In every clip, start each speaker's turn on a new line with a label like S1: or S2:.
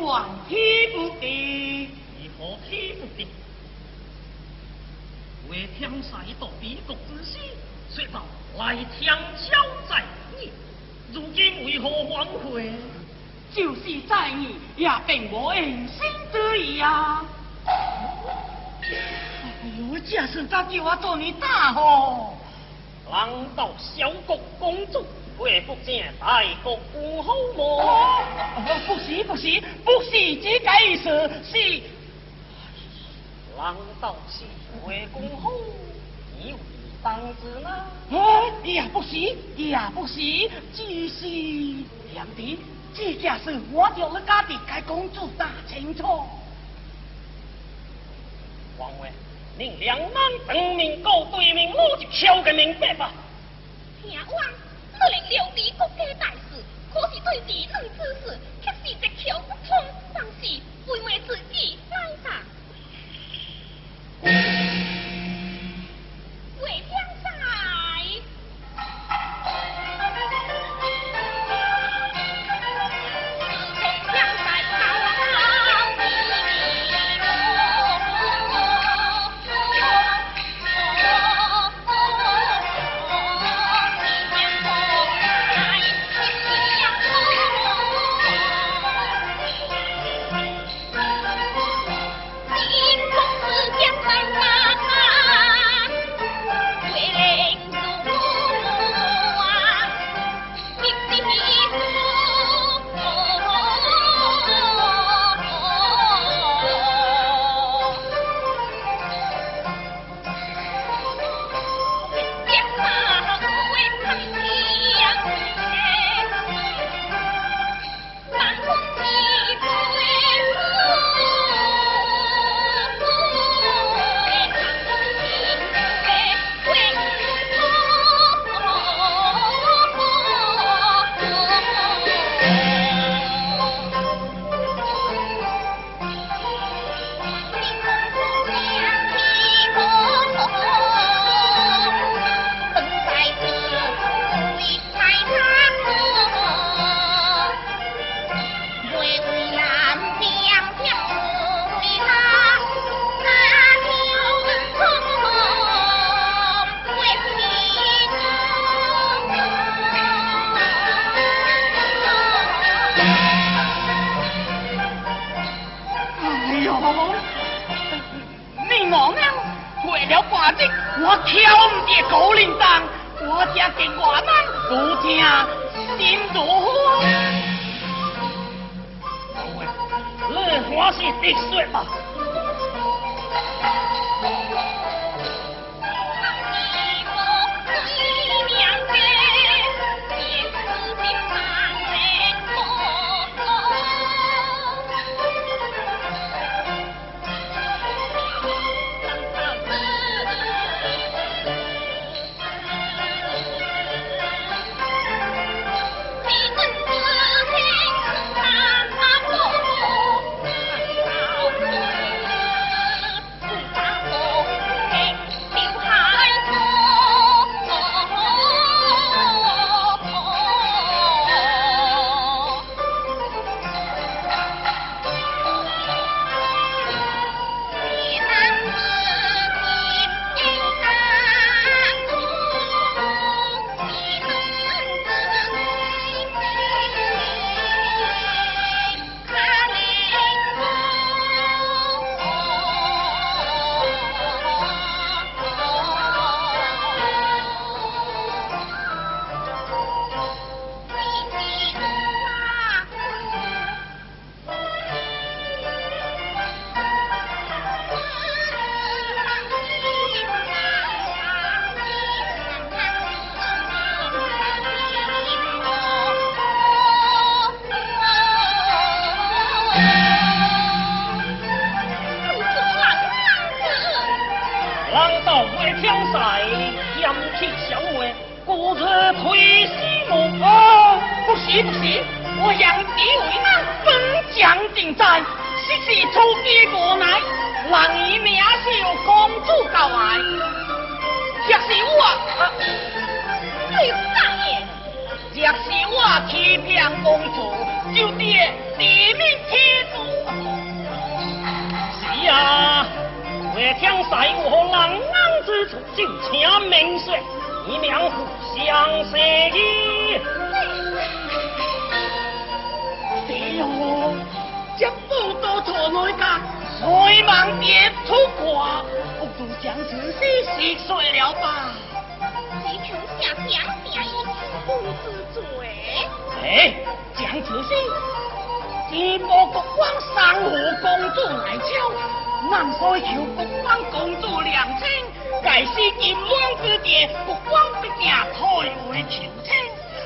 S1: 王
S2: 天不得，
S1: 如何天不得？为天使到帝国之时，说道来天交在你，如今为何反悔？
S2: 就是在你也并无恩心之意啊！哎呦，这是咋叫我做你大吼？
S1: 难道小国公主会不见大国公后
S2: 么？不是不是不是这个意思，是
S1: 难道是为公好，你为当之呢？
S2: 也不是也不是，只是两弟。这件事我叫你家的该公主打清楚。
S1: 王位，您两难等明告对面，我就敲个明白吧。
S3: 天王，我令刘备国家大事，可是对敌人之事，却是一窍不通，但是为为自己来吧。为
S2: 哎呦，
S4: 你
S2: 莫
S3: 呢？过了半日，我挑唔着高铃铛，我这更外
S2: 慢，多听心多慌。谁忙别出挂，不如将此事细碎了吧。
S4: 你求下将下以轻公之罪。
S2: 哎，将此事，只报国王上河公主来敲，南所求国王公主两清，盖是金王之地，国王必定退回求亲。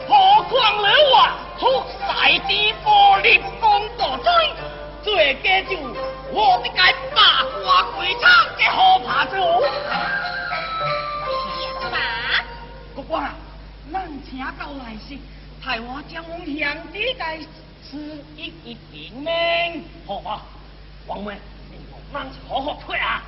S2: 何况你话出世之波立功大追，最家就我的该八卦鬼差嘅可怕做。
S4: 天吧，
S2: 国王啊，咱请到来时，待我将王兄弟该此一一平命。
S3: 好吧，王妹，你咱好好退啊。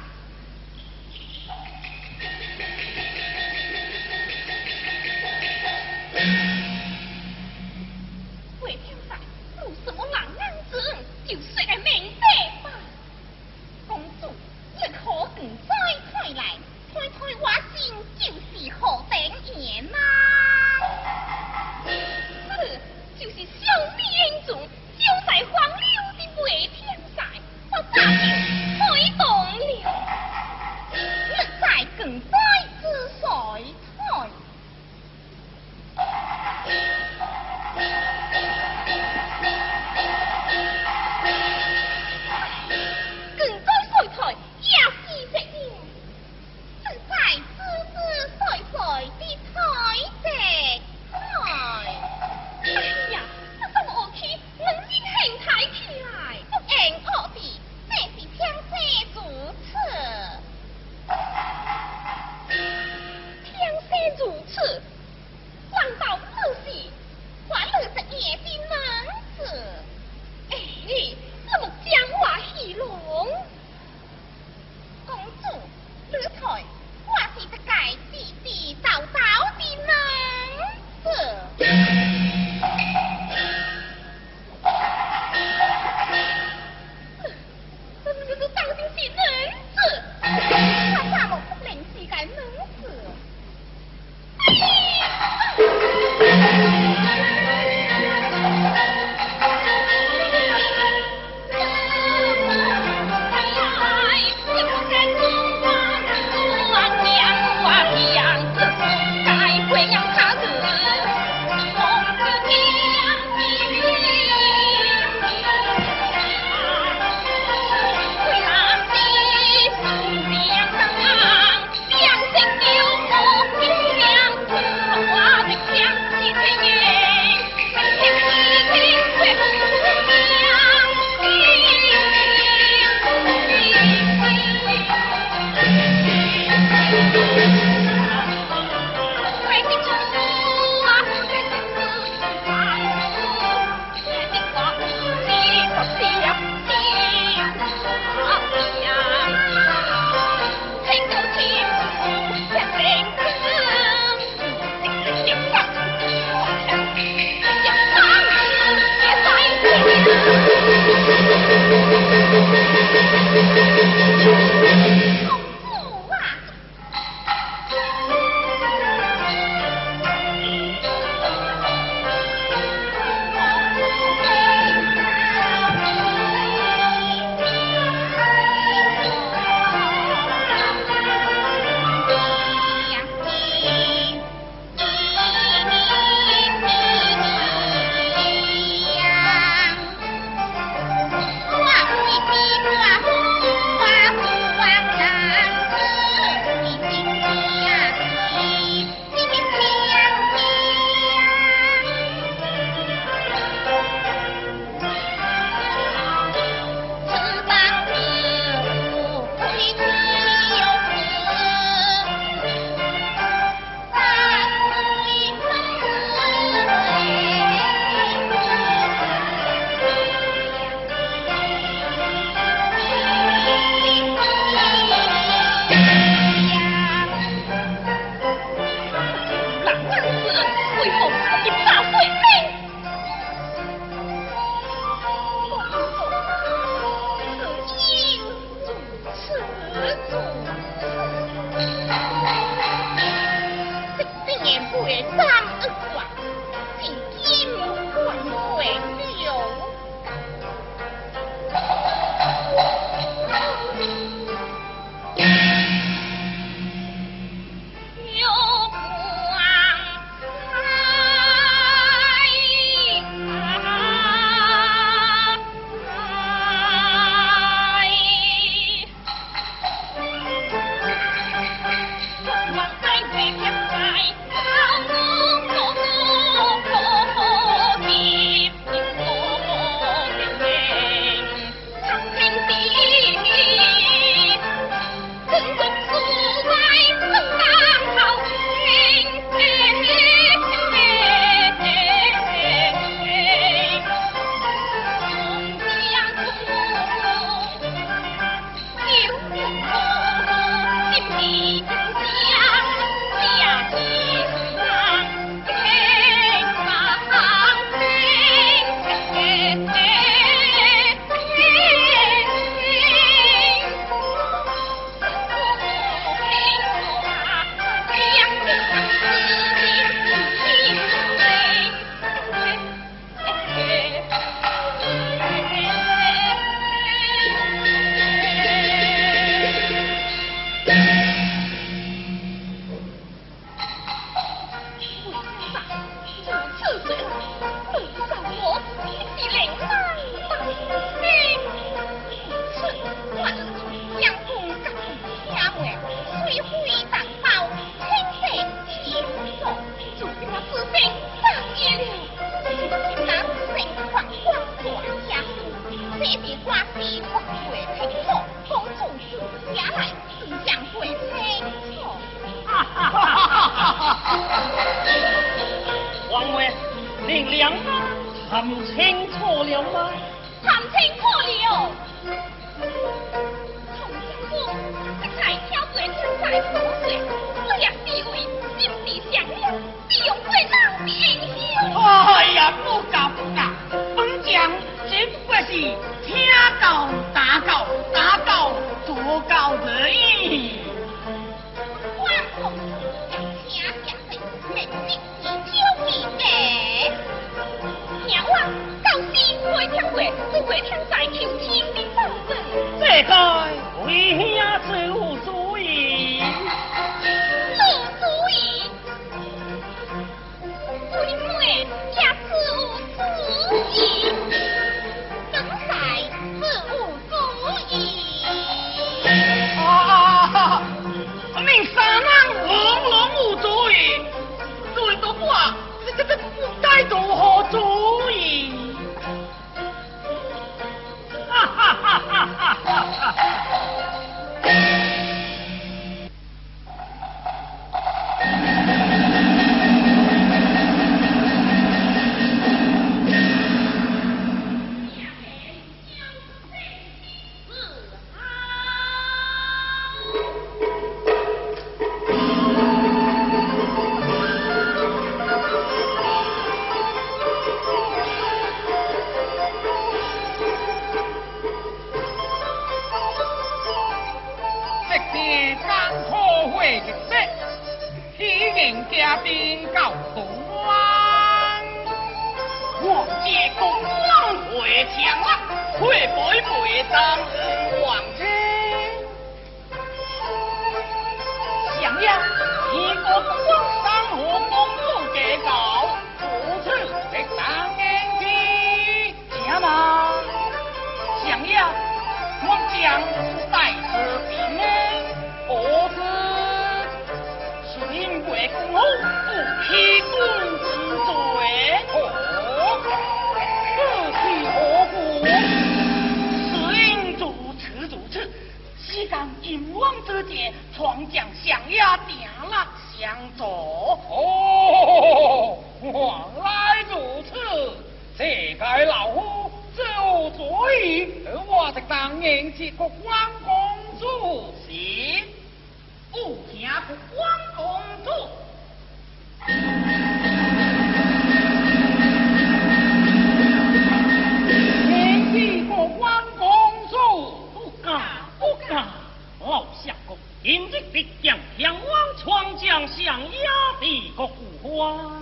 S4: go! Về với.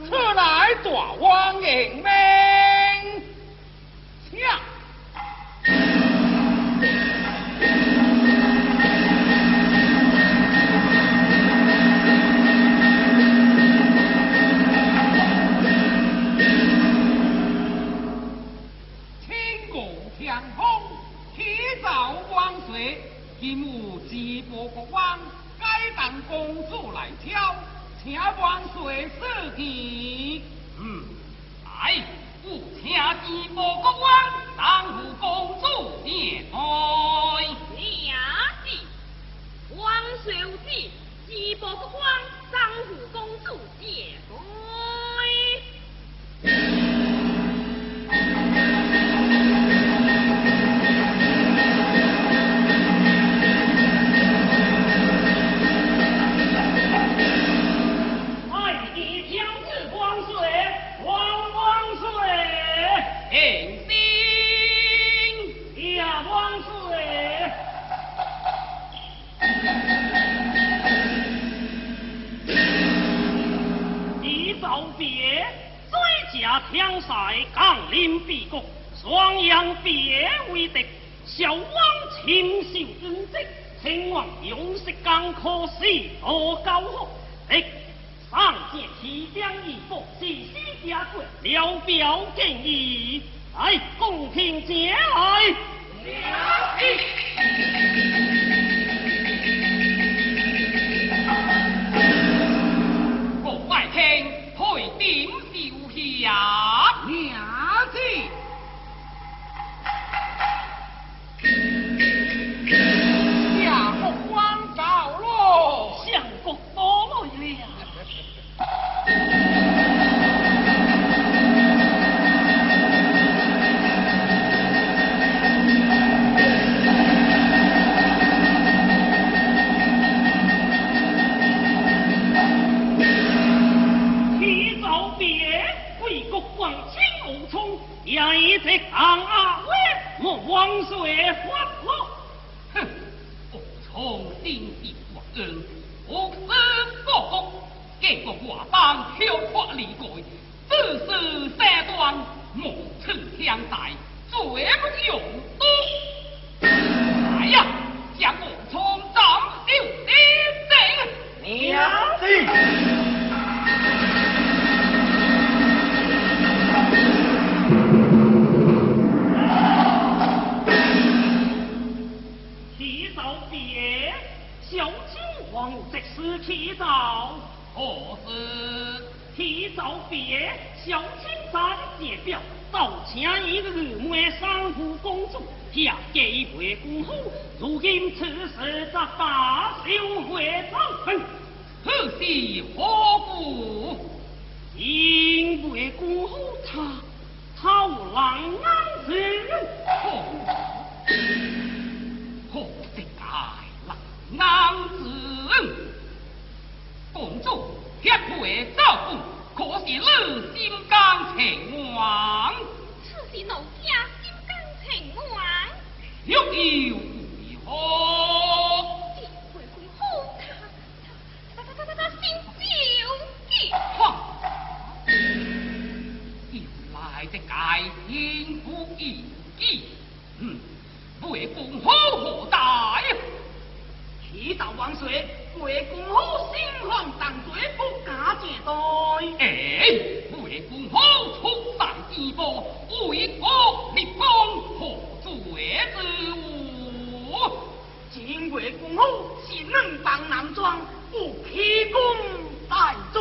S4: 此乃断王迎门，抢，天公抢风，天造网随，天母直播不慌，该等公主来挑。请万岁赐旨。嗯，来，吾请见报国王，当吾公主
S1: 殿
S5: 内。国王，
S1: 公。告别，醉驾枪赛，杠铃必国，双阳别为敌，小王亲手恩泽，秦王勇士更可喜，我
S6: 高兴。
S5: 来，上届七义一八是虚假，了表正义，来公
S1: 平起来。你
S7: 看啊！我
S1: 也我黄在
S7: 这
S1: 界天不异地，嗯，为公好何大
S8: 启？祈祷万岁，为公好心慌上罪不敢接待。
S1: 哎，为公好出在地波，为国立功何罪之无？
S8: 今为公好是能帮男庄，不欺公戴罪。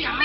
S1: 假。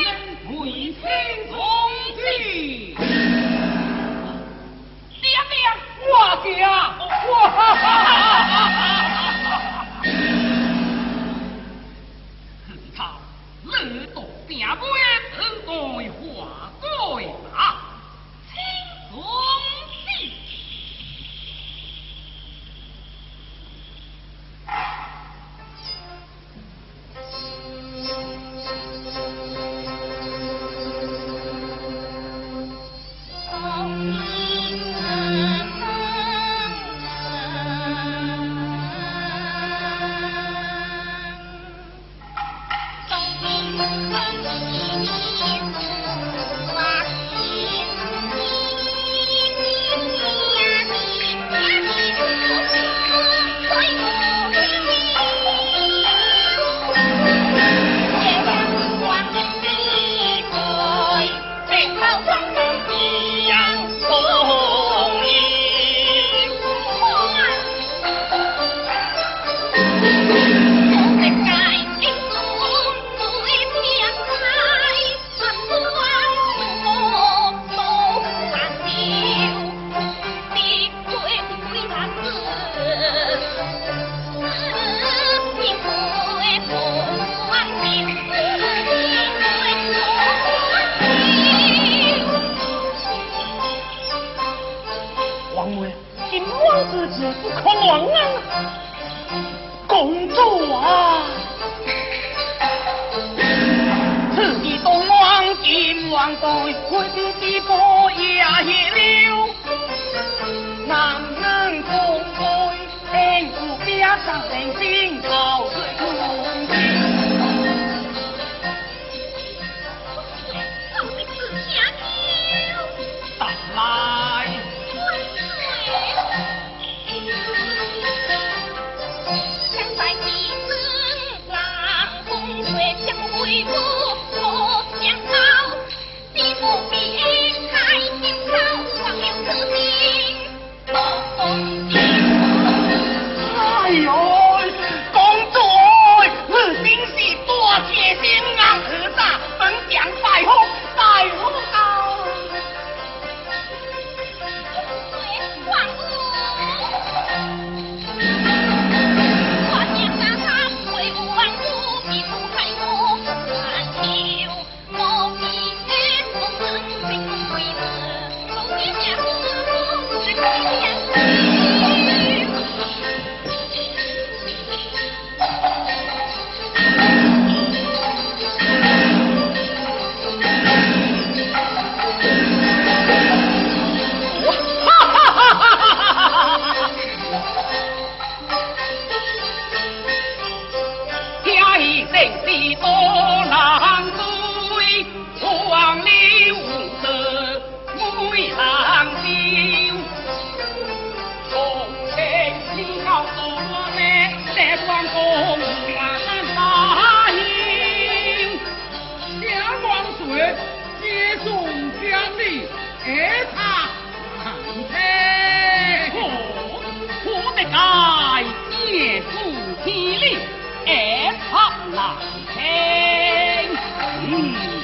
S1: 难听。